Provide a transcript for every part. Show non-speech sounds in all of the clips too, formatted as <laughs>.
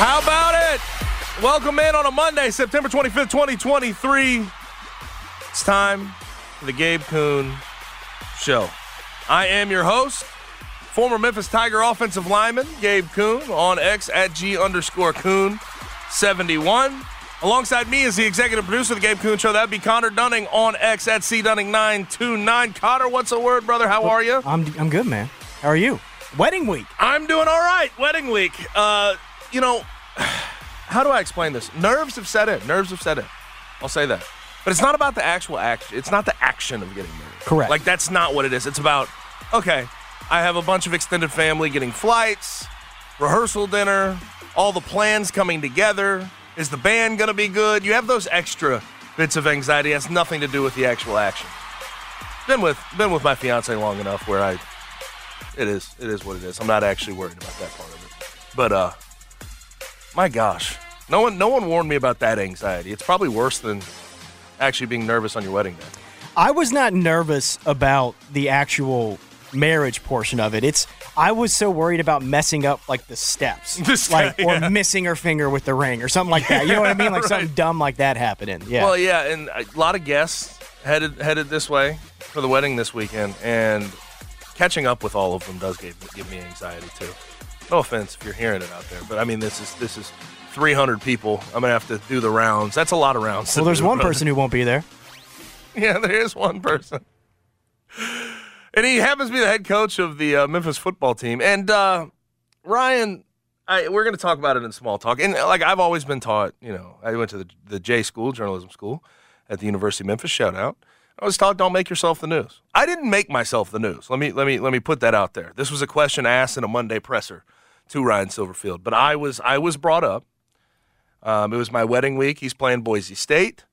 How about it? Welcome in on a Monday, September 25th, 2023. It's time for the Gabe Kuhn Show. I am your host, former Memphis Tiger offensive lineman, Gabe Kuhn, on X at G underscore Kuhn 71. Alongside me is the executive producer of the Gabe Kuhn Show. That'd be Connor Dunning on X at C Dunning 929. Connor, what's the word, brother? How are you? I'm, I'm good, man. How are you? Wedding week. I'm doing all right. Wedding week. Uh, you know, how do I explain this? Nerves have set in. Nerves have set in. I'll say that. But it's not about the actual action. It's not the action of getting married. Correct. Like that's not what it is. It's about okay, I have a bunch of extended family getting flights, rehearsal dinner, all the plans coming together. Is the band going to be good? You have those extra bits of anxiety. It has nothing to do with the actual action. Been with been with my fiance long enough where I it is it is what it is. I'm not actually worried about that part of it. But uh my gosh, no one, no one warned me about that anxiety. It's probably worse than actually being nervous on your wedding day. I was not nervous about the actual marriage portion of it. It's I was so worried about messing up like the steps, <laughs> The ste- like or yeah. missing her finger with the ring or something like that. You know what I mean? Like <laughs> Right. something dumb like that happening. Yeah. Well, yeah, and a lot of guests headed headed this way for the wedding this weekend, and catching up with all of them does give, give me anxiety too. No offense if you're hearing it out there, but I mean this is this is 300 people. I'm gonna have to do the rounds. That's a lot of rounds. well, there's <laughs> one person who won't be there. Yeah, there is one person. And he happens to be the head coach of the uh, Memphis football team. And uh, Ryan, I, we're going to talk about it in small talk. And like I've always been taught, you know, I went to the, the J School, journalism school at the University of Memphis. Shout out. I was taught, don't make yourself the news. I didn't make myself the news. Let me let me let me put that out there. This was a question asked in a Monday presser to Ryan Silverfield, but I was I was brought up. Um, it was my wedding week. He's playing Boise State,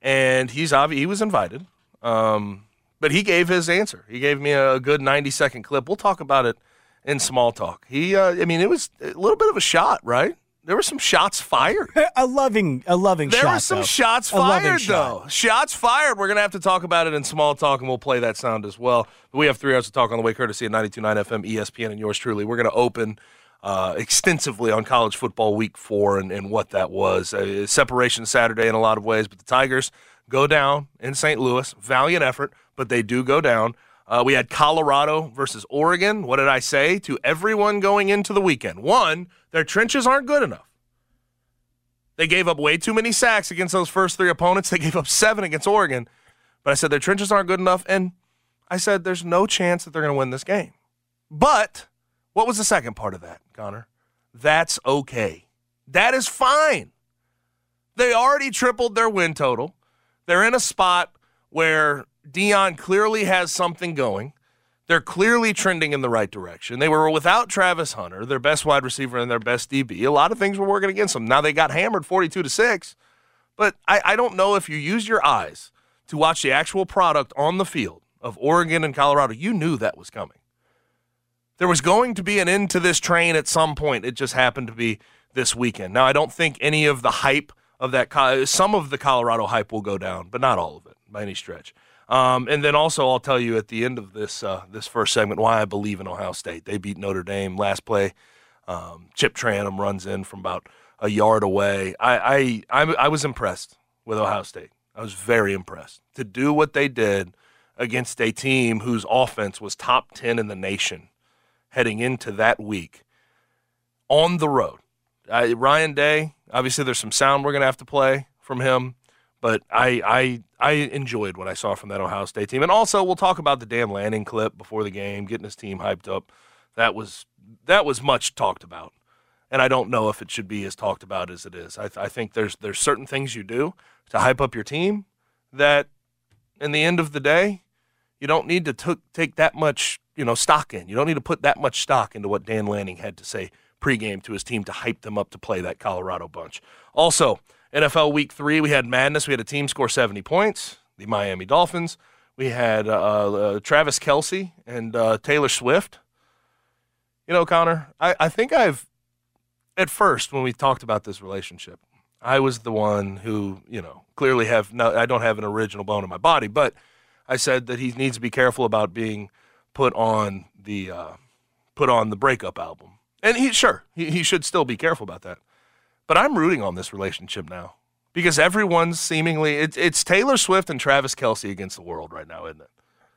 and he's obvi- he was invited. Um, but he gave his answer. He gave me a good 90 second clip. We'll talk about it in small talk. He, uh, I mean, it was a little bit of a shot, right? There were some shots fired. <laughs> A loving, a loving There shot. were some though. shots fired, shot. though. Shots fired. We're going to have to talk about it in small talk, and we'll play that sound as well. But we have three hours to talk on the way, courtesy of 92.9 FM, ESPN, and yours truly. We're going to open uh, extensively on college football week four and, and what that was. Uh, separation Saturday in a lot of ways, but the Tigers go down in St. Louis. Valiant effort, but they do go down. Uh, we had Colorado versus Oregon. What did I say to everyone going into the weekend? One, their trenches aren't good enough. They gave up way too many sacks against those first three opponents. <laughs> They gave up seven against Oregon. But I said their trenches aren't good enough. And I said there's no chance that they're going to win this game. But what was the second part of that, Connor? That's okay. That is fine. They already tripled their win total. They're in a spot where Deion clearly has something going. They're clearly trending in the right direction. They were without Travis Hunter, their best wide receiver and their best DB. A lot of things were working against them. Now they got hammered 42 to 6. But I, I don't know if you use your eyes to watch the actual product on the field of Oregon and Colorado. You knew that was coming. There was going to be an end to this train at some point. It just happened to be this weekend. Now, I don't think any of the hype of that, some of the Colorado hype will go down, but not all of it by any stretch. Um, and then also, I'll tell you at the end of this uh, this first segment why I believe in Ohio State. They beat Notre Dame last play. Um, Chip Trayanum runs in from about a yard away. I, I, I I was impressed with Ohio State. I was very impressed to do what they did against a team whose offense was top ten in the nation heading into that week on the road. Uh, Ryan Day, obviously, there's some sound we're going to have to play from him, but I, I, I enjoyed what I saw from that Ohio State team. And also, we'll talk about the Dan Lanning clip before the game, getting his team hyped up. That was that was much talked about, and I don't know if it should be as talked about as it is. I, I think there's there's certain things you do to hype up your team that, in the end of the day, you don't need to t- take that much you know stock in. You don't need to put that much stock into what Dan Lanning had to say pregame to his team to hype them up to play that Colorado bunch. Also, NFL Week Three, we had madness. We had a team score 70 points, the Miami Dolphins. We had uh, uh, Travis Kelce and uh, Taylor Swift. You know, Connor, I, I think I've at first when we talked about this relationship, I was the one who, you know, clearly have no, I don't have an original bone in my body, but I said that he needs to be careful about being put on the uh, put on the breakup album. And he sure he, he should still be careful about that. But I'm rooting on this relationship now because everyone's seemingly it, it's Taylor Swift and Travis Kelce against the world right now, isn't it?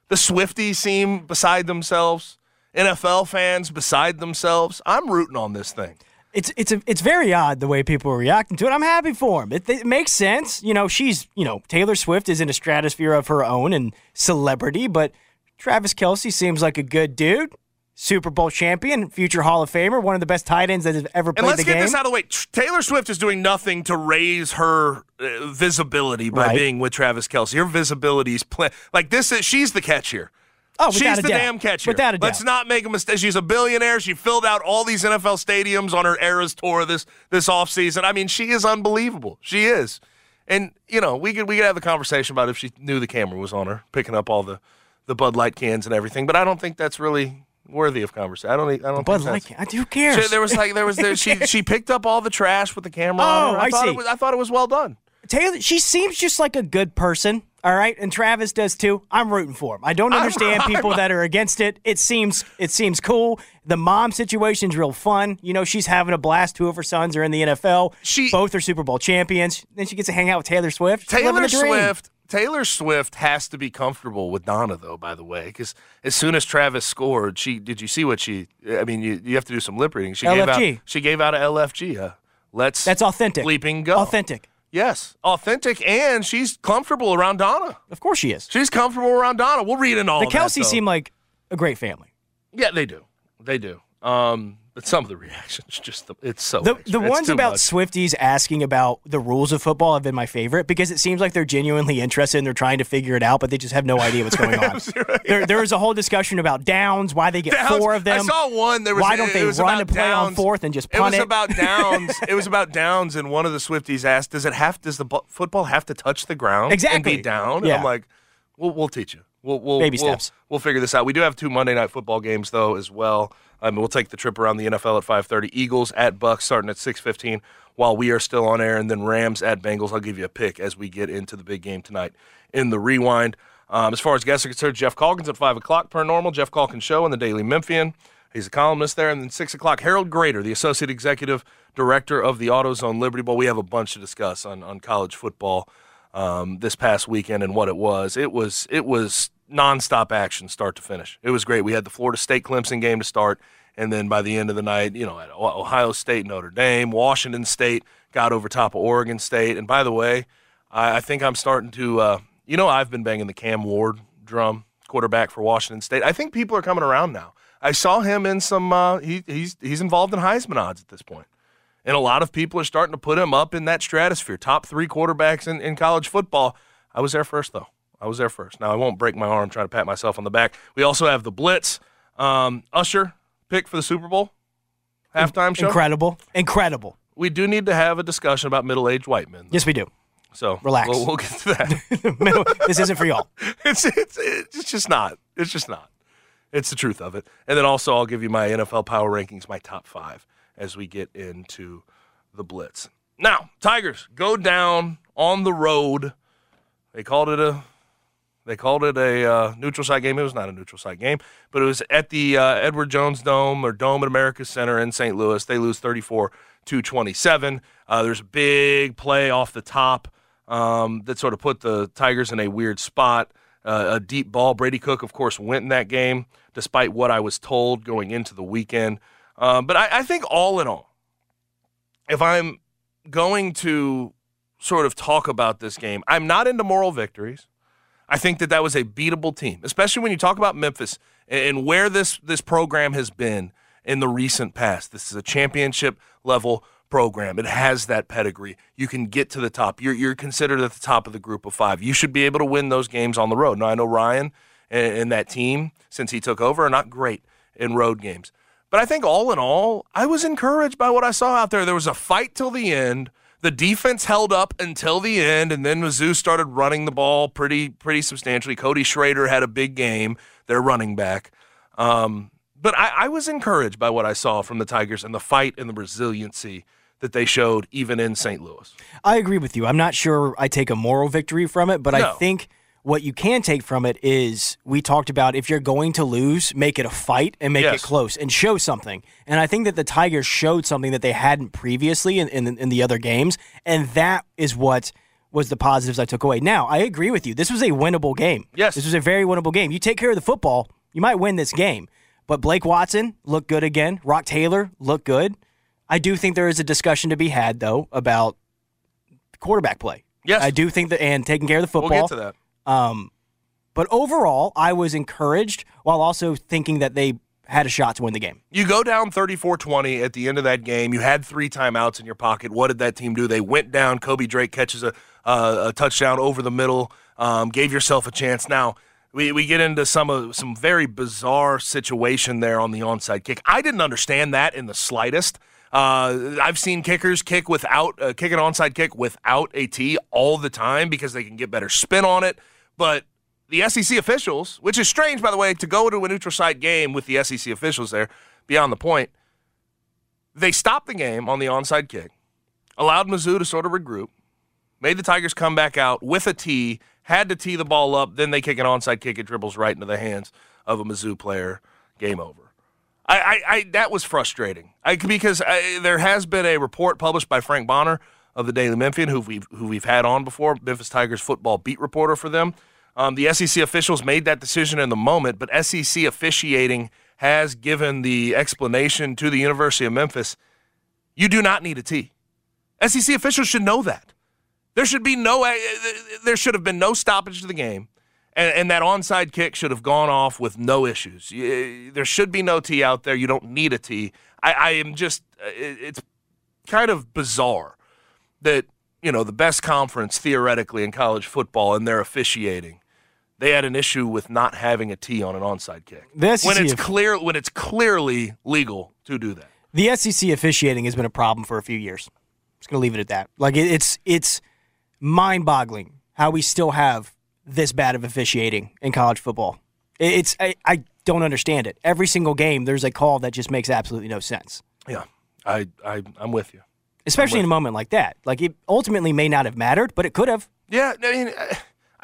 The Swifties seem beside themselves. NFL fans beside themselves. I'm rooting on this thing. It's it's a, it's very odd the way people are reacting to it. I'm happy for him. It, it, makes sense. You know, she's you know Taylor Swift is in a stratosphere of her own and celebrity, but Travis Kelce seems like a good dude. Super Bowl champion, future Hall of Famer, one of the best tight ends that has ever played the game. and let's the game. get this out of the way. Taylor Swift is doing nothing to raise her uh, visibility by Right. being with Travis Kelce. Her visibility is pl- like this. Is, she's the catch here. Oh, she's a the doubt. damn catch here. Without a doubt. Let's not make a mistake. She's a billionaire. She filled out all these NFL stadiums on her Eras tour this this offseason. I mean, she is unbelievable. She is. And you know, we could we could have the conversation about if she knew the camera was on her, picking up all the the Bud Light cans and everything. But I don't think that's really worthy of conversation. I don't. I don't. Bud think Light can- I- who cares? She- there was like there was there, she <laughs> she picked up all the trash with the camera. on Oh, her. I thought see. It was, I thought it was well done. Taylor, she seems just like a good person. All right, and Travis does too. I'm rooting for him. I don't I'm- understand <laughs> people I'm- that are against it. It seems it seems cool. The mom situation's real fun. You know, she's having a blast. Two of her sons are in the NFL. She- both are Super Bowl champions. Then she gets to hang out with Taylor Swift. She's Taylor. Swift. Taylor Swift has to be comfortable with Donna, though. By the way, because as soon as Travis scored, she did you see what she? I mean, you, you have to do some lip reading. She gave LFG. out. She gave out a LFG. Uh, let's. That's authentic. Bleeping go. Authentic. Yes, authentic, and she's comfortable around Donna. Of course she is. She's comfortable around Donna. We'll read in all. The that, Kelce seem like a great family. Yeah, they do. They do. Um, but some of the reactions, just the, it's so. The, extra. the It's ones about much. Swifties asking about the rules of football have been my favorite because it seems like they're genuinely interested and they're trying to figure it out, but they just have no idea what's going on. <laughs> there, there was a whole discussion about downs, why they get Downs. four of them. I saw one. There was, Why don't they run to play on fourth and just punt It was it? about <laughs> Downs. it was about Downs, and one of the Swifties asked, "Does it have? Does the football have to touch the ground exactly and be down?" And Yeah. I'm like, "We'll we'll teach you. We'll, we'll Baby we'll. We'll figure this out. We do have two Monday night football games though as well. Um, we'll take the trip around the NFL at 5:30. Eagles at Bucks starting at 6:15 while we are still on air, and then Rams at Bengals. I'll give you a pick as we get into the big game tonight in the rewind. Um, as far as guests are concerned, Geoff Calkins at 5 o'clock per normal. Geoff Calkins Show in the Daily Memphian. He's a columnist there. And then 6 o'clock, Harold Graeter, the Associate Executive Director of the AutoZone Liberty Bowl. We have a bunch to discuss on, on college football um, this past weekend and what it was. It was it was nonstop action, start to finish. It was great. We had the Florida State Clemson game to start, and then by the end of the night, you know, at Ohio State, Notre Dame, Washington State got over top of Oregon State. And by the way, I, I think I'm starting to, uh, you know, I've been banging the Cam Ward drum, quarterback for Washington State. I think people are coming around now. I saw him in some. Uh, he, he's he's involved in Heisman odds at this point. And a lot of people are starting to put him up in that stratosphere. Top three quarterbacks in, in college football. I was there first, though. I was there first. Now, I won't break my arm trying to pat myself on the back. We also have the Blitz. Um, Usher pick for the Super Bowl halftime show. Incredible. Incredible. We do need to have a discussion about middle aged white men. Yes, we do. So Relax. We'll, we'll get to that. <laughs> this isn't for y'all. <laughs> it's, it's, it's just not. It's just not. It's the truth of it. And then also, I'll give you my NFL power rankings, my top five, as we get into the blitz. Now, Tigers go down on the road. They called it a they called it a uh, neutral site game. It was not a neutral site game, but it was at the uh, Edward Jones Dome or Dome at America Center in St. Louis. They lose 34 to 27. Uh, there's a big play off the top um, that sort of put the Tigers in a weird spot. Uh, a deep ball. Brady Cook, of course, went in that game, despite what I was told going into the weekend. Um, but I, I think all in all, if I'm going to sort of talk about this game, I'm not into moral victories. I think that that was a beatable team, especially when you talk about Memphis and where this this program has been in the recent past. This is a championship level program. It has that pedigree. You can get to the top. You're you're considered at the top of the group of five. You should be able to win those games on the road. Now I know Ryan and, and that team since he took over are not great in road games. But I think all in all, I was encouraged by what I saw out there. There was a fight till the end. The defense held up until the end, and then Mizzou started running the ball pretty pretty substantially. Cody Schrader had a big game, their running back. Um, but I, I was encouraged by what I saw from the Tigers and the fight and the resiliency that they showed even in St. Louis. I agree with you. I'm not sure I take a moral victory from it, but No. I think what you can take from it is we talked about if you're going to lose, make it a fight and make Yes. it close and show something. And I think that the Tigers showed something that they hadn't previously in, in, in the other games, and that is what was the positives I took away. Now, I agree with you. This was a winnable game. Yes. This was a very winnable game. You take care of the football, you might win this game. But Blake Watson looked good again. Roc Taylor looked good. I do think there is a discussion to be had, though, about quarterback play. Yes. I do think that, and taking care of the football. We'll get to that. Um, but overall, I was encouraged while also thinking that they had a shot to win the game. You go down 34 20 at the end of that game. You had three timeouts in your pocket. What did that team do? They went down. Kobe Drake catches a, a touchdown over the middle, um, gave yourself a chance. Now, we, we get into some of some very bizarre situation there on the onside kick. I didn't understand that in the slightest. Uh, I've seen kickers kick without uh, kick an onside kick without a tee all the time because they can get better spin on it. But the SEC officials, which is strange, by the way, to go to a neutral site game with the SEC officials there, beyond the point, they stopped the game on the onside kick, allowed Mizzou to sort of regroup, made the Tigers come back out with a tee, had to tee the ball up, then they kick an onside kick, it dribbles right into the hands of a Mizzou player, game over. I, I, I that was frustrating I, because there has been a report published by Frank Bonner of the Daily Memphian, who we've who we've had on before, Memphis Tigers football beat reporter for them. Um, the SEC officials made that decision in the moment, but SEC officiating has given the explanation to the University of Memphis. You do not need a T. SEC officials should know that. There should be no. uh, There should have been no stoppage to the game, and, and that onside kick should have gone off with no issues. There should be no T out there. You don't need a T. I, I am just. uh, It's kind of bizarre that you know the best conference theoretically in college football and their officiating. They had an issue with not having a T on an onside kick The SEC when it's clear when it's clearly legal to do that. The SEC officiating has been a problem for a few years. I'm Just gonna leave it at that. Like it, it's it's mind-boggling how we still have this bad of officiating in college football. It- It's I, I don't understand it. Every single game, there's a call that just makes absolutely no sense. Yeah, I, I I'm with you. Especially in a moment like that. Like it ultimately may not have mattered, but it could have. Yeah, I mean, I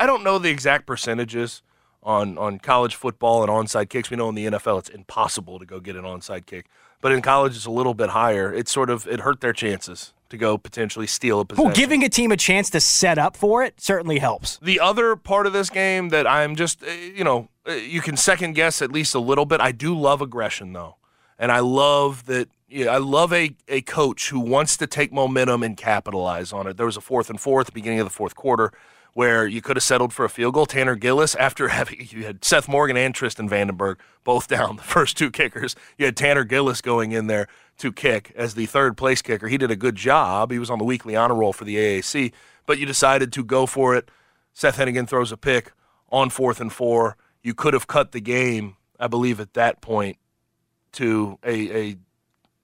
don't know the exact percentages on on college football and onside kicks. We know in the NFL it's impossible to go get an onside kick, but in college it's a little bit higher. It sort of it hurt their chances to go potentially steal a possession. Well, giving a team a chance to set up for it certainly helps. The other part of this game that I'm just, uh, you know, uh, you can second guess at least a little bit. I do love aggression though, and I love that. Yeah, I love a, a coach who wants to take momentum and capitalize on it. There was a fourth and four at the beginning of the fourth quarter where you could have settled for a field goal. Tanner Gillis, after <laughs> having you had Seth Morgan and Tristan Vandenberg both <laughs> down, the first two kickers, you had Tanner Gillis going in there to kick as the third place kicker. He did a good job. He was on the weekly honor roll for the AAC, but you decided to go for it. Seth Henigan throws a pick on fourth and four. You could have cut the game, I believe, at that point to a, a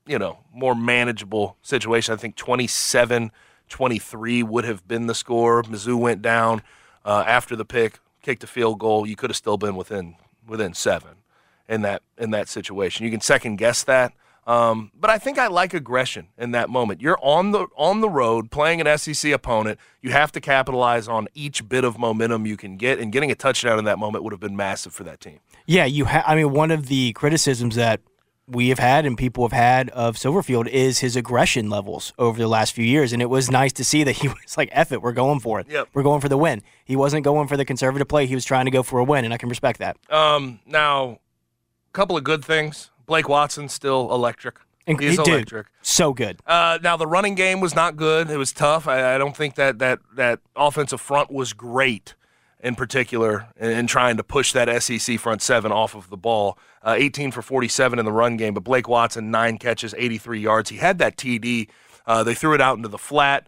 you know, more manageable situation. I think 27 23 would have been the score. Mizzou went down uh, after the pick, kicked a field goal. You could have still been within within seven. in that in that situation. You can second guess that. Um, but I think I like aggression in that moment. You're on the on the road playing an SEC opponent. You have to capitalize on each bit of momentum you can get, and getting a touchdown in that moment would have been massive for that team. Yeah, you. Ha- I mean, one of the criticisms that we have had and people have had of Silverfield is his aggression levels over the last few years. And it was nice to see that he <laughs> was like, F it, we're going for it. Yep. We're going for the win. He wasn't going for the conservative play. He was trying to go for a win, and I can respect that. Um, now, a couple of good things. Blake Watson still electric. And He's dude, electric. So good. Uh, now the running game was not good. It was tough. I, I don't think that that that offensive front was great in particular in, in trying to push that SEC front seven off of the ball. Uh, 18 for 47 in the run game, but Blake Watson nine catches, 83 yards. He had that TD. Uh, they threw it out into the flat.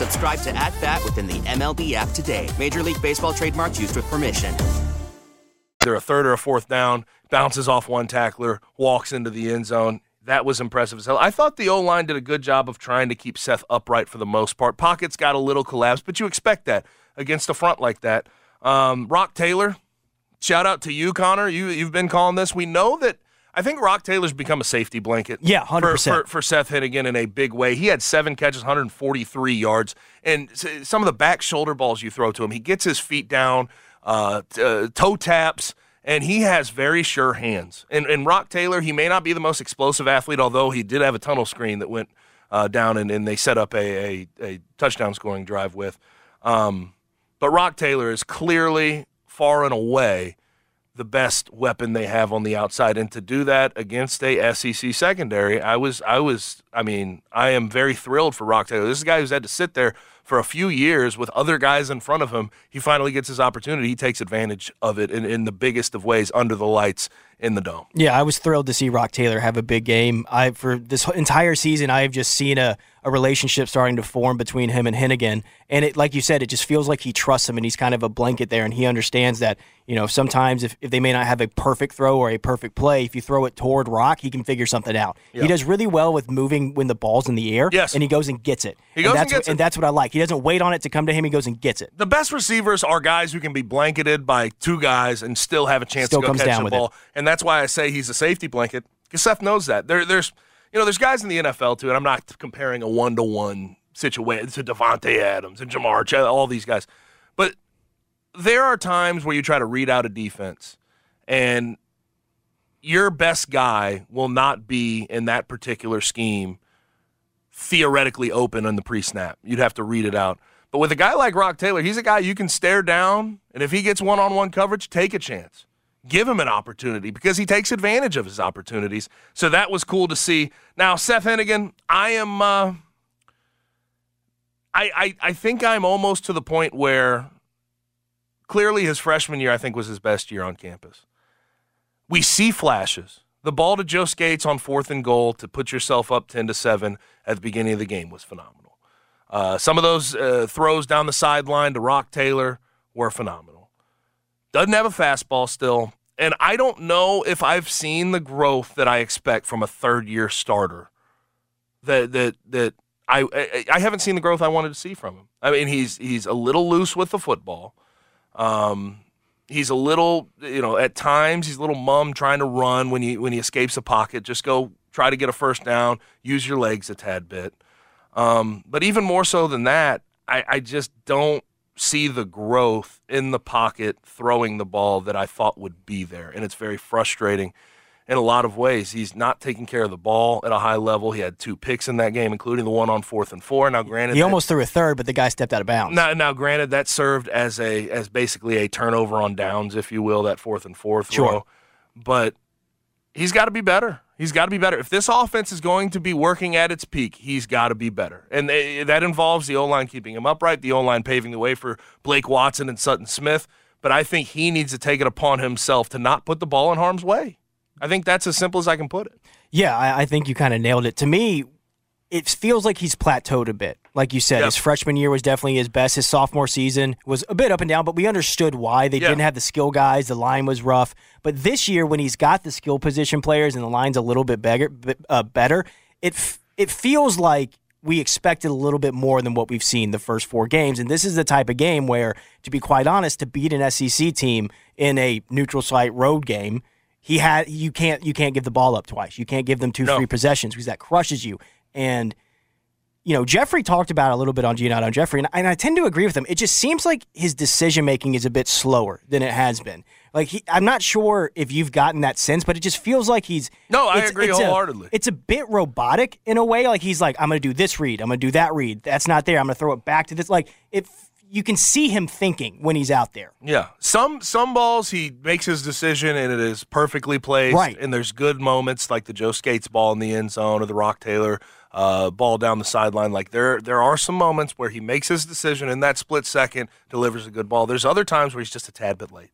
Subscribe to At Bat within the MLB app today. Major League Baseball trademarks used with permission. either a third or a fourth down, bounces off one tackler, walks into the end zone. That was impressive as hell. I thought the O line did a good job of trying to keep Seth upright for the most part. Pockets got a little collapsed, but you expect that against a front like that. Um, Roc Taylor, shout out to you, Connor. You you've been calling this. We know that. I think Roc Taylor's become a safety blanket. Yeah, for, 100%. for, for Seth Henigan in a big way. He had seven catches, 143 yards, and some of the back shoulder balls you throw to him, he gets his feet down, uh, t- uh, toe taps, and he has very sure hands. And, and Roc Taylor, he may not be the most explosive athlete, although he did have a tunnel screen that went uh, down and, and they set up a, a, a touchdown scoring drive with. Um, but Roc Taylor is clearly far and away the best weapon they have on the outside, and to do that against a SEC secondary, I was, I was, I mean, I am very thrilled for Roc Taylor. This is a guy who's had to sit there for a few years with other guys in front of him. He finally gets his opportunity. He takes advantage of it in, in the biggest of ways under the lights in the dome. Yeah, I was thrilled to see Roc Taylor have a big game. I for this entire season, I've just seen a, a relationship starting to form between him and Henigan, and it, like you said, it just feels like he trusts him, and he's kind of a blanket there, and he understands that you know sometimes if, if they may not have a perfect throw or a perfect play, if you throw it toward Roc, he can figure something out. Yeah. He does really well with moving when the ball's in the air, Yes. and he goes and gets it. He goes and that's gets what, it. and that's what I like. He doesn't wait on it to come to him; he goes and gets it. The best receivers are guys who can be blanketed by two guys and still have a chance Still to go comes catch down the with ball. And that's why I say he's a safety blanket because Seth knows that. There, there's, you know, there's guys in the NFL too, and I'm not comparing a one to one situation to Davante Adams and Ja'Marr, Chase, all these guys, but there are times where you try to read out a defense and your best guy will not be in that particular scheme theoretically open on the pre-snap. You'd have to read it out. But with a guy like Roc Taylor, he's a guy you can stare down, and if he gets one-on-one coverage, take a chance. Give him an opportunity because he takes advantage of his opportunities. So that was cool to see. Now, Seth Henigan, I am uh, I, I I think I'm almost to the point where clearly his freshman year I think was his best year on campus. We see flashes. The ball to Joe Scates on fourth and goal to put yourself up 10 to 7 at the beginning of the game was phenomenal. Uh, some of those uh, throws down the sideline to Roc Taylor were phenomenal. Doesn't have a fastball still. And I don't know if I've seen the growth that I expect from a third year starter. That that that I, I haven't seen the growth I wanted to see from him. I mean, he's he's a little loose with the football. Um, he's a little, you know, at times he's a little mum trying to run when he when he escapes a pocket. Just go try to get a first down. Use your legs a tad bit. Um, but even more so than that, I, I just don't see the growth in the pocket throwing the ball that I thought would be there. And it's very frustrating in a lot of ways. He's not taking care of the ball at a high level. He had two picks in that game, including the one on fourth and four. Now, granted, he almost threw a third, but the guy stepped out of bounds. Now, now, granted, that served as a as basically a turnover on downs, if you will, that fourth and fourth Sure. throw. But he's got to be better. He's got to be better. If this offense is going to be working at its peak, he's got to be better. And they, that involves the O line keeping him upright, the O line paving the way for Blake Watson and Sutton Smith. But I think he needs to take it upon himself to not put the ball in harm's way. I think that's as simple as I can put it. Yeah, I, I think you kind of nailed it. To me, it feels like he's plateaued a bit. Like you said, Yep. his freshman year was definitely his best. His sophomore season was a bit up and down, but we understood why. They Yeah. didn't have the skill guys. The line was rough. But this year, when he's got the skill position players and the line's a little bit beggar, uh, better, it f- it feels like we expected a little bit more than what we've seen the first four games. And this is the type of game where, to be quite honest, to beat an SEC team in a neutral site road game, he had you can't you can't give the ball up twice. You can't give them two No. free possessions because that crushes you. And you know, Jeffrey talked about it a little bit on Giannato and Jeffrey, and, and I tend to agree with him. It just seems like his decision making is a bit slower than it has been. Like he, I'm not sure if you've gotten that sense, but it just feels like he's. No, I it's- agree it's a- wholeheartedly. it's a bit robotic in a way. Like he's like, I'm going to do this read, I'm going to do that read. That's not there. I'm going to throw it back to this. Like if you can see him thinking when he's out there. Yeah, some some balls he makes his decision and it is perfectly placed. Right. and there's good moments like the Joe Scates ball in the end zone or the Roc Taylor uh, ball down the sideline. Like there there are some moments where he makes his decision in that split second, delivers a good ball. There's other times where he's just a tad bit late.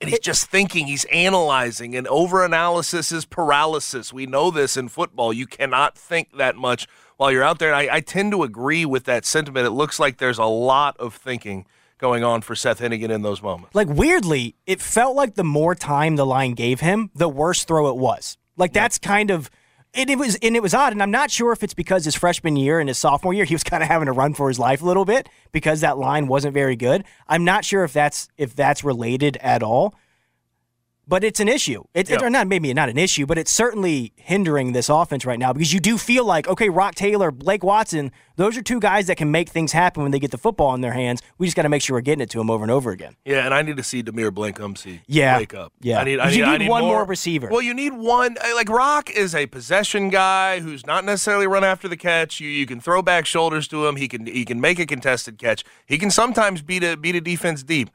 And he's just thinking, he's analyzing, and over analysis is paralysis. We know this in football. You cannot think that much while you're out there. And I, I tend to agree with that sentiment. It looks like there's a lot of thinking going on for Seth Henigan in those moments. Like weirdly, it felt like the more time the line gave him, the worse throw it was. Like that's kind of and it was and it was odd, and I'm not sure if it's because his freshman year and his sophomore year he was kind of having to run for his life a little bit because that line wasn't very good. I'm not sure if that's if that's related at all. But it's an issue. It, it- or not maybe not an issue, but it's certainly hindering this offense right now because you do feel like okay, Roc Taylor, Blake Watson, those are two guys that can make things happen when they get the football in their hands. We just got to make sure we're getting it to them over and over again. Yeah, and I need to see DeMeer Blankumsee Yeah. wake up. Yeah. I need, I You need, I need need one more receiver. Well, you need one. Like Roc is a possession guy who's not necessarily run after the catch. You you can throw back shoulders to him. He can he can make a contested catch. He can sometimes beat a beat a defense deep.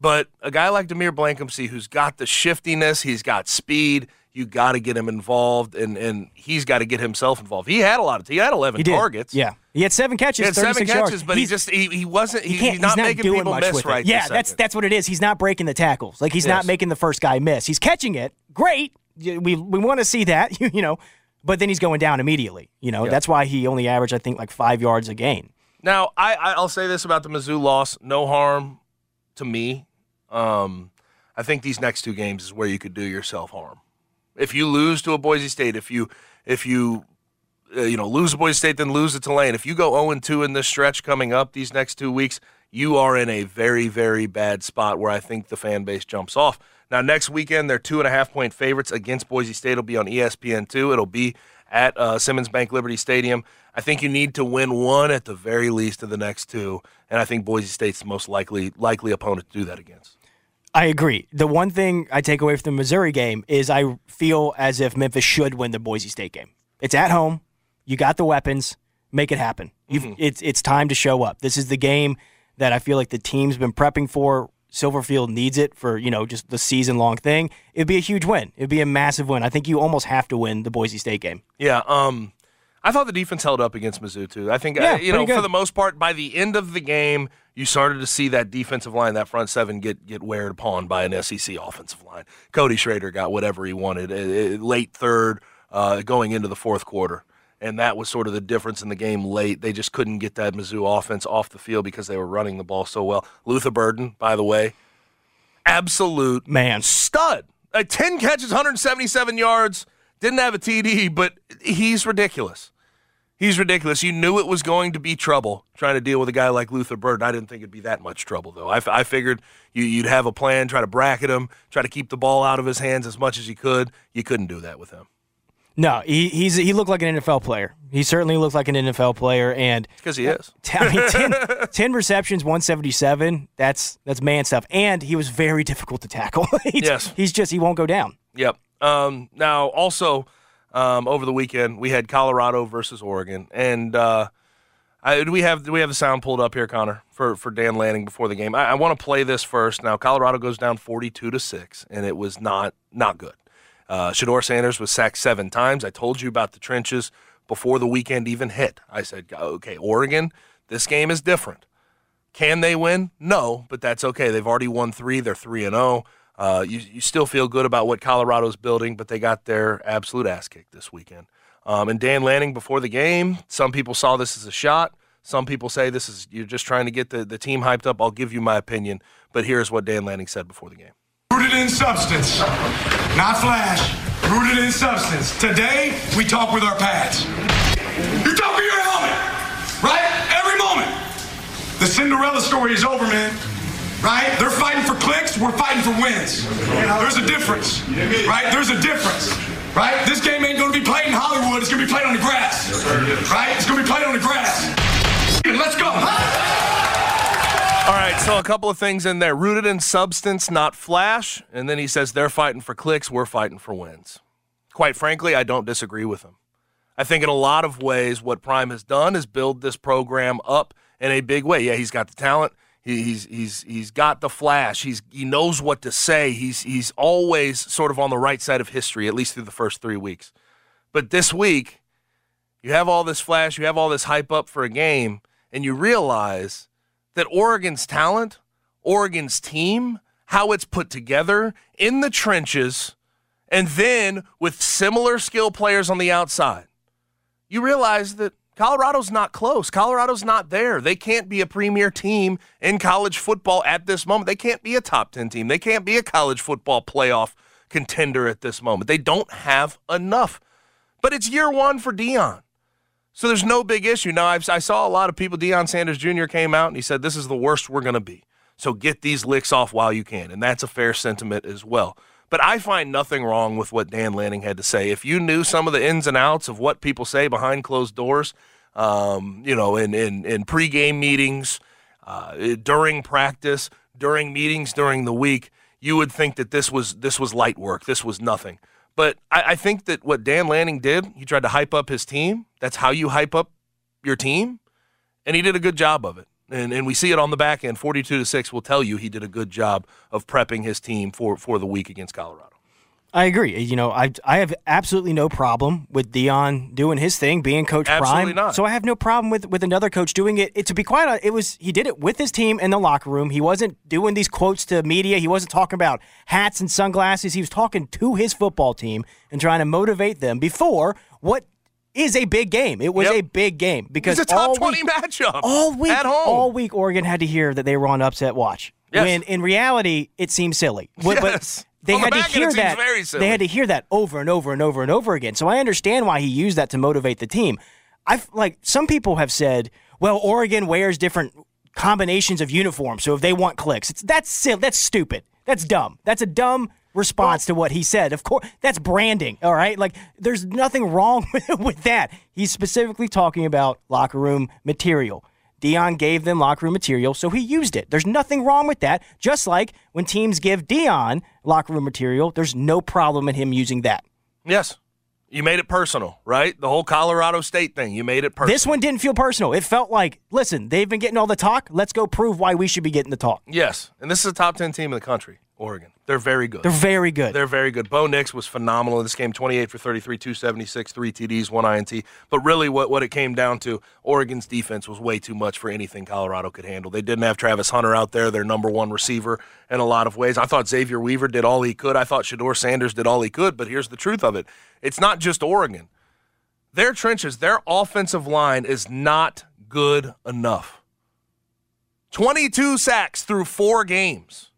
But a guy like DeMeer Blankumsee, who's got the shiftiness, he's got speed. You got to get him involved, and and he's got to get himself involved. He had a lot of. He had eleven He targets. Yeah, he had seven catches. He had seven catches, yards. but he just he, he wasn't. He, he can't, he's not making people miss right. Yeah, that's that's what it is. He's not breaking the tackles. Like he's not making the first guy miss. He's catching it. Great. We we want to see that. <laughs> You know, but then he's going down immediately. You know, Yeah. that's why he only averaged I think like five yards a game. Now, I I'll say this about the Mizzou loss: no harm to me. Um, I think these next two games is where you could do yourself harm. If you lose to a Boise State, if you if you uh, you know lose to Boise State, then lose it to Tulane. If you go zero and two in this stretch coming up these next two weeks, you are in a very very bad spot where I think the fan base jumps off. Now next weekend they're two and a half point favorites against Boise State. It'll be on ESPN two. It'll be at uh, Simmons Bank Liberty Stadium. I think you need to win one at the very least of the next two, and I think Boise State's the most likely likely opponent to do that against. I agree. The one thing I take away from the Missouri game is I feel as if Memphis should win the Boise State game. It's at home. You got the weapons. Make it happen. Mm-hmm. It's it's time to show up. This is the game that I feel like the team's been prepping for. Silverfield needs it for you know just the season long thing. It'd be a huge win. It'd be a massive win. I think you almost have to win the Boise State game. Yeah, um, I thought the defense held up against Mizzou too. I think Yeah, uh, you know good. for the most part, by the end of the game, you started to see that defensive line, that front seven, get get weared upon by an SEC offensive line. Cody Schrader got whatever he wanted, uh, uh, late third, uh, going into the fourth quarter. And that was sort of the difference in the game late. They just couldn't get that Mizzou offense off the field because they were running the ball so well. Luther Burden, by the way, absolute Man. stud. Uh, 10 catches, 177 yards, didn't have a TD, but he's ridiculous. He's ridiculous. You knew it was going to be trouble trying to deal with a guy like Luther Burden. I didn't think it'd be that much trouble, though. I, f- I figured you, you'd have a plan, try to bracket him, try to keep the ball out of his hands as much as you could. You couldn't do that with him. No, he he's he looked like an NFL player. He certainly looked like an NFL player, and because he is. <laughs> I mean, 10, <laughs> 10 receptions, one seventy seven. That's that's man stuff, and he was very difficult to tackle. <laughs> he's, Yes. he's just he won't go down. Yep. Um, now, also um, over the weekend, we had Colorado versus Oregon, and uh, I, do we have do we have the sound pulled up here, Connor, for for Dan Lanning before the game? I, I want to play this first. Now, Colorado goes down forty two to six, and it was not not good. Uh, Shedeur Sanders was sacked seven times. I told you about the trenches before the weekend even hit. I said, okay, Oregon, this game is different. Can they win? No, but that's okay. They've already won three. They're three and zero. Uh, you you still feel good about what Colorado's building, but they got their absolute ass kicked this weekend. Um, and Dan Lanning before the game, some people saw this as a shot. Some people say this is you're just trying to get the, the team hyped up. I'll give you my opinion, but here's what Dan Lanning said before the game. Rooted in substance, not flash. Rooted in substance. Today, we talk with our pads. You talk with your helmet, right? Every moment. The Cinderella story is over, man. Right? They're fighting for clicks, we're fighting for wins. There's a difference, right? There's a difference, right? This game ain't gonna be played in Hollywood, it's gonna be played on the grass, right? It's gonna be played on the grass. Let's go. All right, so a couple of things in there. Rooted in substance, not flash. And then he says they're fighting for clicks, we're fighting for wins. Quite frankly, I don't disagree with him. I think in a lot of ways, what Prime has done is build this program up in a big way. Yeah, he's got the talent. He, he's he's he's got the flash. He's he knows what to say. He's he's always sort of on the right side of history, at least through the first three weeks. But this week, you have all this flash, you have all this hype up for a game, and you realize that Oregon's talent, Oregon's team, how it's put together in the trenches, and then with similar skill players on the outside, you realize that Colorado's not close. Colorado's not there. They can't be a premier team in college football at this moment. They can't be a top 10 team. They can't be a college football playoff contender at this moment. They don't have enough. But it's year one for Deion. So there's no big issue. Now, I've, I saw a lot of people. Deion Sanders Jr. came out and he said, This is the worst we're going to be. So get these licks off while you can. And that's a fair sentiment as well. But I find nothing wrong with what Dan Lanning had to say. If you knew some of the ins and outs of what people say behind closed doors, um, you know, in, in, in pregame meetings, uh, during practice, during meetings during the week, you would think that this was this was light work. This was nothing. But I, I think that what Dan Lanning did, he tried to hype up his team. That's how you hype up your team, and he did a good job of it. And, and we see it on the back end. Forty-two to six will tell you he did a good job of prepping his team for for the week against Colorado. I agree. You know, I I have absolutely no problem with Deion doing his thing, being Coach Absolutely Prime. not. So I have no problem with with another coach doing it. it. To be quite honest, it was he did it with his team in the locker room. He wasn't doing these quotes to media. He wasn't talking about hats and sunglasses. He was talking to his football team and trying to motivate them before what is a big game. It was Yep. a big game because It's a top twenty week, matchup all week, at home. all week, Oregon had to hear that they were on upset watch. Yes. When in reality, it seems silly. But- but Yes. they On the had to back end, hear seems that. very silly. They had to hear that over and over and over and over again. So I understand why he used that to motivate the team. I like some people have said, well, Oregon wears different combinations of uniforms, so if they want clicks, it's that's silly. That's stupid. That's dumb. That's a dumb response to what he said. Of course, that's branding. All right, like there's nothing wrong <laughs> with, that. He's specifically talking about locker room material. Deion gave them locker room material, so he used it. There's nothing wrong with that. Just like when teams give Deion locker room material, there's no problem in him using that. Yes, you made it personal, right? The whole Colorado State thing, you made it personal. This one didn't feel personal. It felt like, listen, they've been getting all the talk. Let's go prove why we should be getting the talk. Yes, and this is a top ten team in the country, Oregon. They're very good. They're very good. They're very good. Bo Nix was phenomenal in this game 28 for 33, 276, three TDs, one INT. But really, what, what it came down to, Oregon's defense was way too much for anything Colorado could handle. They didn't have Travis Hunter out there, their number one receiver, in a lot of ways. I thought Xavier Weaver did all he could. I thought Shedeur Sanders did all he could. But here's the truth of it it's not just Oregon. Their trenches, their offensive line is not good enough. 22 sacks through four games.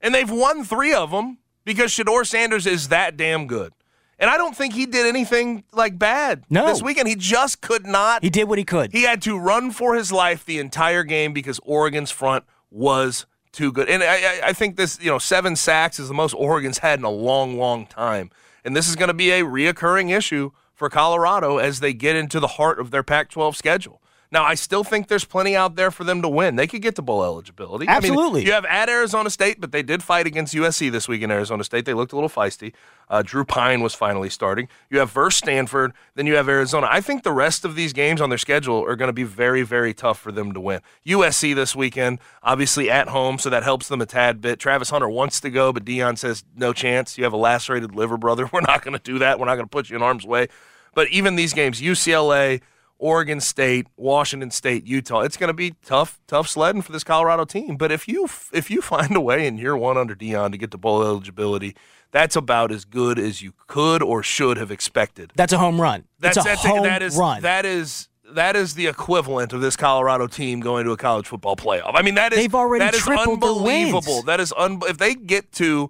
And they've won three of them because Shedeur Sanders is that damn good. And I don't think he did anything like bad No. this weekend. He just could not. He did what he could. He had to run for his life the entire game because Oregon's front was too good. And I, I- think this, you know, seven sacks is the most Oregon's had in a long, long time. And this is going to be a reoccurring issue for Colorado as they get into the heart of their Pac 12 schedule. Now, I still think there's plenty out there for them to win. They could get to bowl eligibility. I mean, Absolutely. you have at Arizona State, but they did fight against USC this week in Arizona State. They looked a little feisty. Uh, Drew Pyne was finally starting. You have versus Stanford, then you have Arizona. I think the rest of these games on their schedule are going to be very, very tough for them to win. USC this weekend, obviously at home, so that helps them a tad bit. Travis Hunter wants to go, but Deion says no chance. You have a lacerated liver, brother. <laughs> We're not going to do that. We're not going to put you in harm's way. But even these games, UCLA, Oregon State, Washington State, Utah. It's going to be tough, tough sledding for this Colorado team. But if you if you find a way in year one under Deion to get to bowl eligibility, that's about as good as you could or should have expected. That's a home run. That's, it's a that's home that is run. that is that is the equivalent of this Colorado team going to a college football playoff. I mean, that is They've already that is tripled their wins. unbelievable. That is un- if they get to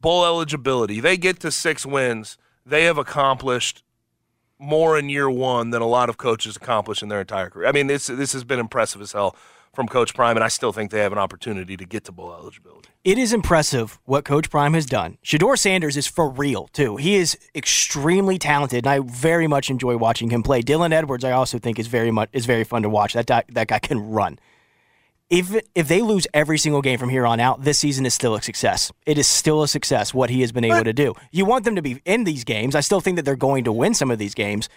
bowl eligibility, they get to six wins. They have accomplished more in year one than a lot of coaches accomplish in their entire career. I mean, this this has been impressive as hell from Coach Prime, and I still think they have an opportunity to get to bowl eligibility. It is impressive what Coach Prime has done. Shedeur Sanders is for real, too. He is extremely talented, and I very much enjoy watching him play. Dylan Edwards, I also think is very much is very fun to watch. That that guy can run. If if they lose every single game from here on out, this season is still a success. It is still a success what he has been able to do. You want them to be in these games. I still think that they're going to win some of these games,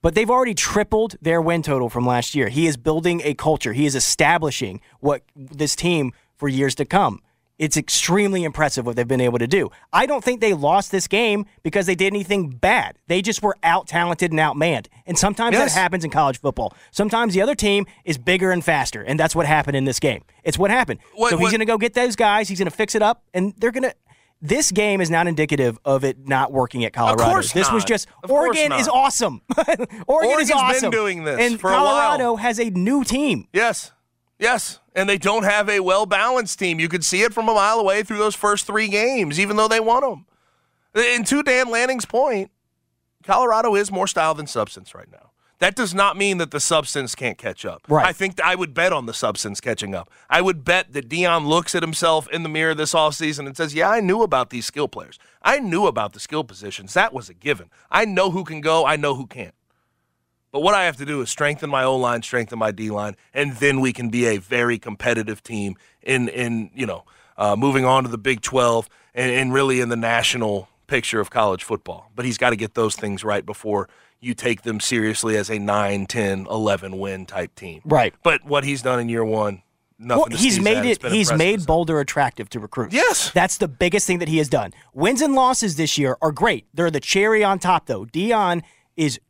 but they've already tripled their win total from last year. He is building a culture. He is establishing what this team for years to come. It's extremely impressive what they've been able to do. I don't think they lost this game because they did anything bad. They just were out talented and outmanned. And sometimes Yes. that happens in college football. Sometimes the other team is bigger and faster, and that's what happened in this game. It's what happened. What- so he's going to go get those guys. He's going to fix it up, and they're going to. This game is not indicative of it not working at Colorado. course this was just Of Oregon is awesome. <laughs> Oregon is Oregon's been doing this and for a while. Colorado has a new team. Yes. Yes. And they don't have a well balanced team. You could see it from a mile away through those first three games, even though they won them. And to Dan Lanning's point, Colorado is more style than substance right now. That does not mean that the substance can't catch up. Right. I think I would bet on the substance catching up. I would bet that Deion looks at himself in the mirror this offseason and says, Yeah, I knew about these skill players. I knew about the skill positions. That was a given. I know who can go, I know who can't. But what I have to do is strengthen my O line, strengthen my D line, and then we can be a very competitive team in in you know uh, moving on to the Big Twelve and, and really in the national picture of college football. But he's got to get those things right before you take them seriously as a 9, 10, 11 win type team. Right. But what he's done in year one, nothing. Well, he's made it. He's made Boulder attractive to recruits. Yes. that's the biggest thing that he has done. Wins and losses this year are great. They're the cherry on top, though. Deion is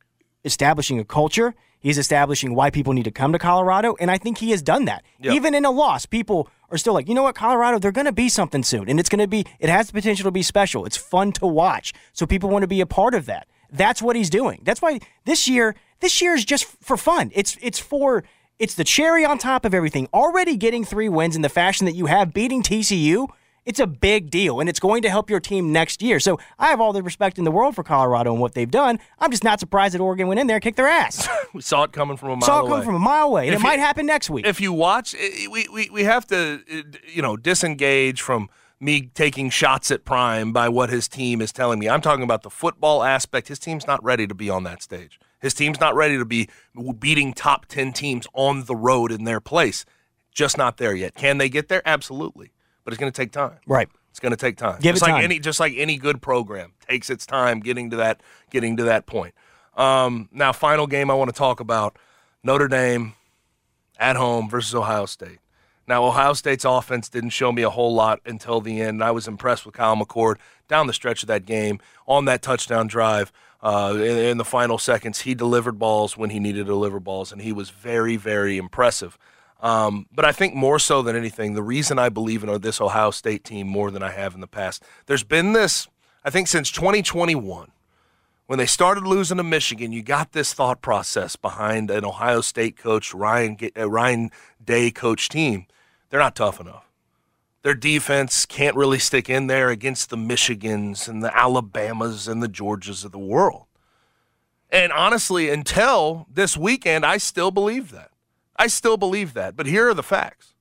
establishing a culture. He's establishing why people need to come to Colorado, and I think he has done that. Yep. Even in a loss, people are still like, you know what, Colorado, they're going to be something soon, and it's going to be. It has the potential to be special. It's fun to watch, so people want to be a part of that. That's what he's doing. That's why this year, this year is just for fun. It's it's for it's the cherry on top of everything. Already getting three wins in the fashion that you have, beating TCU, it's a big deal, and it's going to help your team next year. So I have all the respect in the world for Colorado and what they've done. I'm just not surprised that Oregon went in there and kicked their ass. <laughs> we saw it coming from a mile Saw it away. come from a mile away, and If it you- might happen next week. if you watch, i- i- we, we, we have to, uh, you know, disengage from me taking shots at Prime by what his team is telling me. I'm talking about the football aspect. His team's not ready to be on that stage. His team's not ready to be beating top 10 teams on the road in their place. Just not there yet. Can they get there? Absolutely. But it's going to take time. right. It's going to take time. Give just it like time. any just like any good program takes its time getting to that getting to that point. Um, now, final game I want to talk about: Notre Dame at home versus Ohio State. Now, Ohio State's offense didn't show me a whole lot until the end. I was impressed with Kyle McCord down the stretch of that game on that touchdown drive. Uh, in, in the final seconds, he delivered balls when he needed to deliver balls, and he was very, very impressive. Um, but I think more so than anything, the reason I believe in this Ohio State team more than I have in the past, there's been this, I think since 2021, when they started losing to Michigan, you got this thought process behind an Ohio State coach, Ryan, uh, Ryan Day coach team. They're not tough enough. Their defense can't really stick in there against the Michigans and the Alabamas and the Georgias of the world. And honestly, until this weekend, I still believe that. I still believe that. But here are the facts.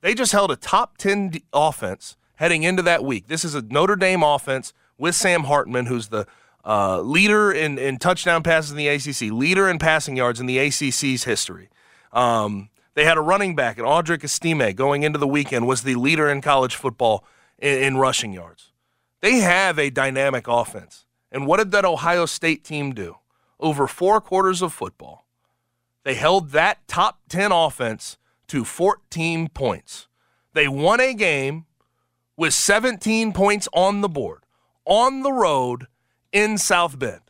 They just held a top 10 d- offense heading into that week. This is a Notre Dame offense with Sam Hartman, who's the uh, leader in, in touchdown passes in the ACC, leader in passing yards in the ACC's history. Um, they had a running back, and Audric Estime, going into the weekend, was the leader in college football in, in rushing yards. They have a dynamic offense. And what did that Ohio State team do? Over four quarters of football, they held that top 10 offense to 14 points. They won a game with 17 points on the board, on the road in South Bend.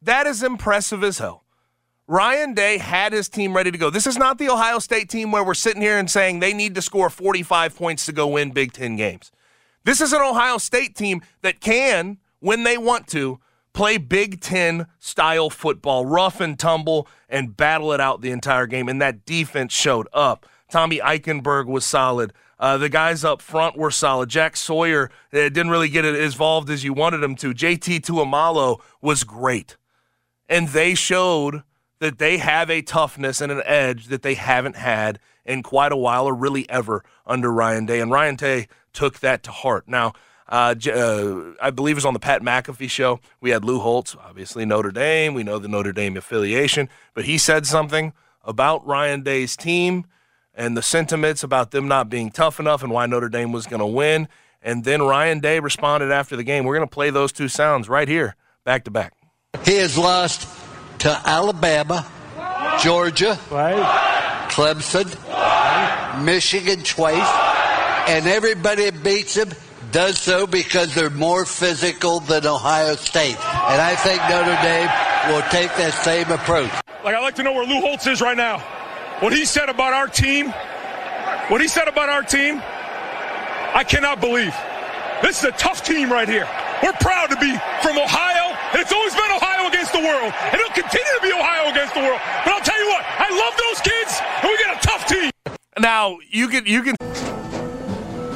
That is impressive as hell. Ryan Day had his team ready to go. This is not the Ohio State team where we're sitting here and saying they need to score 45 points to go win Big Ten games. This is an Ohio State team that can, when they want to, play Big Ten style football, rough and tumble, and battle it out the entire game. And that defense showed up. Tommy Eichenberg was solid. Uh, the guys up front were solid. Jack Sawyer uh, didn't really get as involved as you wanted him to. JT Tuimoloau was great. And they showed that they have a toughness and an edge that they haven't had in quite a while or really ever under Ryan Day. And Ryan Day took that to heart. Now, uh, uh, I believe it was on the Pat McAfee show. We had Lou Holtz, obviously Notre Dame. We know the Notre Dame affiliation, but he said something about Ryan Day's team and the sentiments about them not being tough enough and why Notre Dame was going to win. And then Ryan Day responded after the game. We're going to play those two sounds right here, back to back. He has lost to Alabama, Georgia, Clemson, Michigan twice, and everybody beats him does so because they're more physical than Ohio State. And I think Notre Dame will take that same approach. Like, I'd like to know where Lou Holtz is right now. What he said about our team, what he said about our team, I cannot believe. This is a tough team right here. We're proud to be from Ohio, and it's always been Ohio against the world, and it'll continue to be Ohio against the world. But I'll tell you what, I love those kids, and we got a tough team. Now you can you can.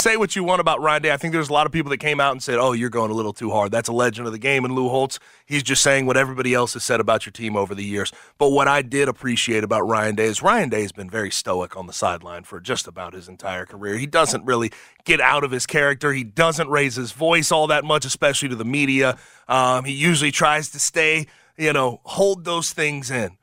Say what you want about Ryan Day. I think there's a lot of people that came out and said, "Oh, you're going a little too hard." That's a legend of the game, and Lou Holtz, he's just saying what everybody else has said about your team over the years. But what I did appreciate about Ryan Day is Ryan Day has been very stoic on the sideline for just about his entire career. He doesn't really get out of his character. He doesn't raise his voice all that much, especially to the media. Um, he usually tries to stay, you know, hold those things in.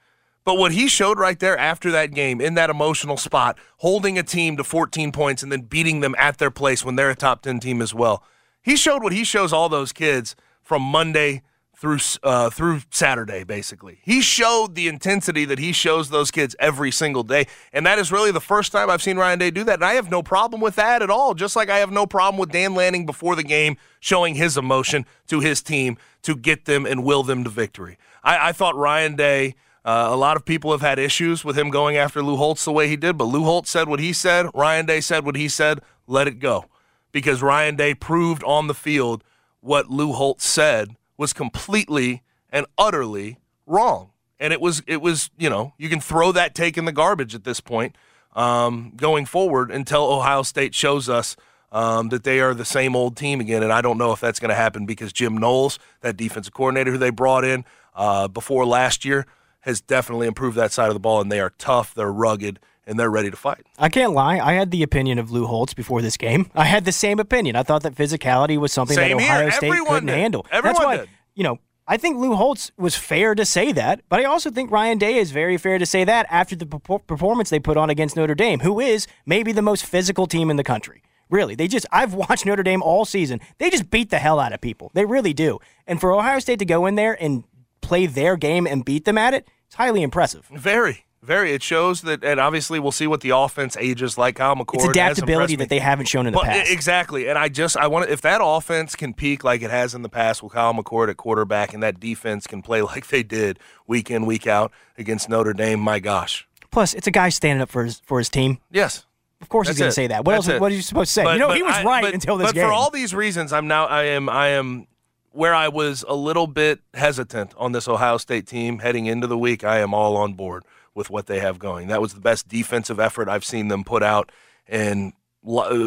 But what he showed right there after that game, in that emotional spot, holding a team to 14 points and then beating them at their place when they're a top 10 team as well, he showed what he shows all those kids from Monday through uh, through Saturday, basically. He showed the intensity that he shows those kids every single day, and that is really the first time I've seen Ryan Day do that. And I have no problem with that at all. Just like I have no problem with Dan Lanning before the game showing his emotion to his team to get them and will them to victory. I, I thought Ryan Day. Uh, a lot of people have had issues with him going after Lou Holtz the way he did, but Lou Holtz said what he said. Ryan Day said what he said. Let it go. Because Ryan Day proved on the field what Lou Holtz said was completely and utterly wrong. And it was, it was, you know, you can throw that take in the garbage at this point um, going forward until Ohio State shows us um, that they are the same old team again. And I don't know if that's going to happen because Jim Knowles, that defensive coordinator who they brought in uh, before last year, has definitely improved that side of the ball, and they are tough, they're rugged, and they're ready to fight. I can't lie. I had the opinion of Lou Holtz before this game. <laughs> I had the same opinion. I thought that physicality was something Same that here. Ohio State Everyone couldn't did. handle. Everyone That's why, did. you know, I think Lou Holtz was fair to say that, but I also think Ryan Day is very fair to say that after the performance they put on against Notre Dame, who is maybe the most physical team in the country. Really, they just, I've watched Notre Dame all season. They just beat the hell out of people. They really do. And for Ohio State to go in there and play their game and beat them at it, it's highly impressive. Very. Very. It shows that, and obviously we'll see what the offense ages like. Kyle McCord. It's adaptability that they haven't shown in the But- past. Exactly. And I just I want to, if that offense can peak like it has in the past with Kyle McCord at quarterback, and that defense can play <laughs> like they did week in week out against Notre Dame, my gosh. Plus, it's a guy standing up for his for his team. Yes. Of course, he's going to say that. What That's else? it. What are you supposed to say? But- you know, he was I- right but- until this but game. for all these reasons, I'm now I am I am where I was a little bit hesitant on this Ohio State team heading into the week. I am all on board with what they have going. That was the best defensive effort I've seen them put out and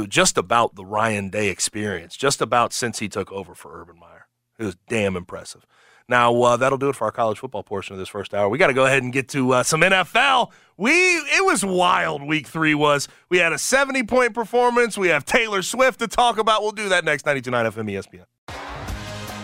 just about the Ryan Day experience, just about since he took over for Urban Meyer. It was damn impressive. Now uh, that'll do it for our college football portion of this first hour. We got to go ahead and get to uh, some NFL. We it was wild. Week three was. We had a seventy point performance. We have Taylor Swift to talk about. We'll do that next. 92.9 FM ESPN.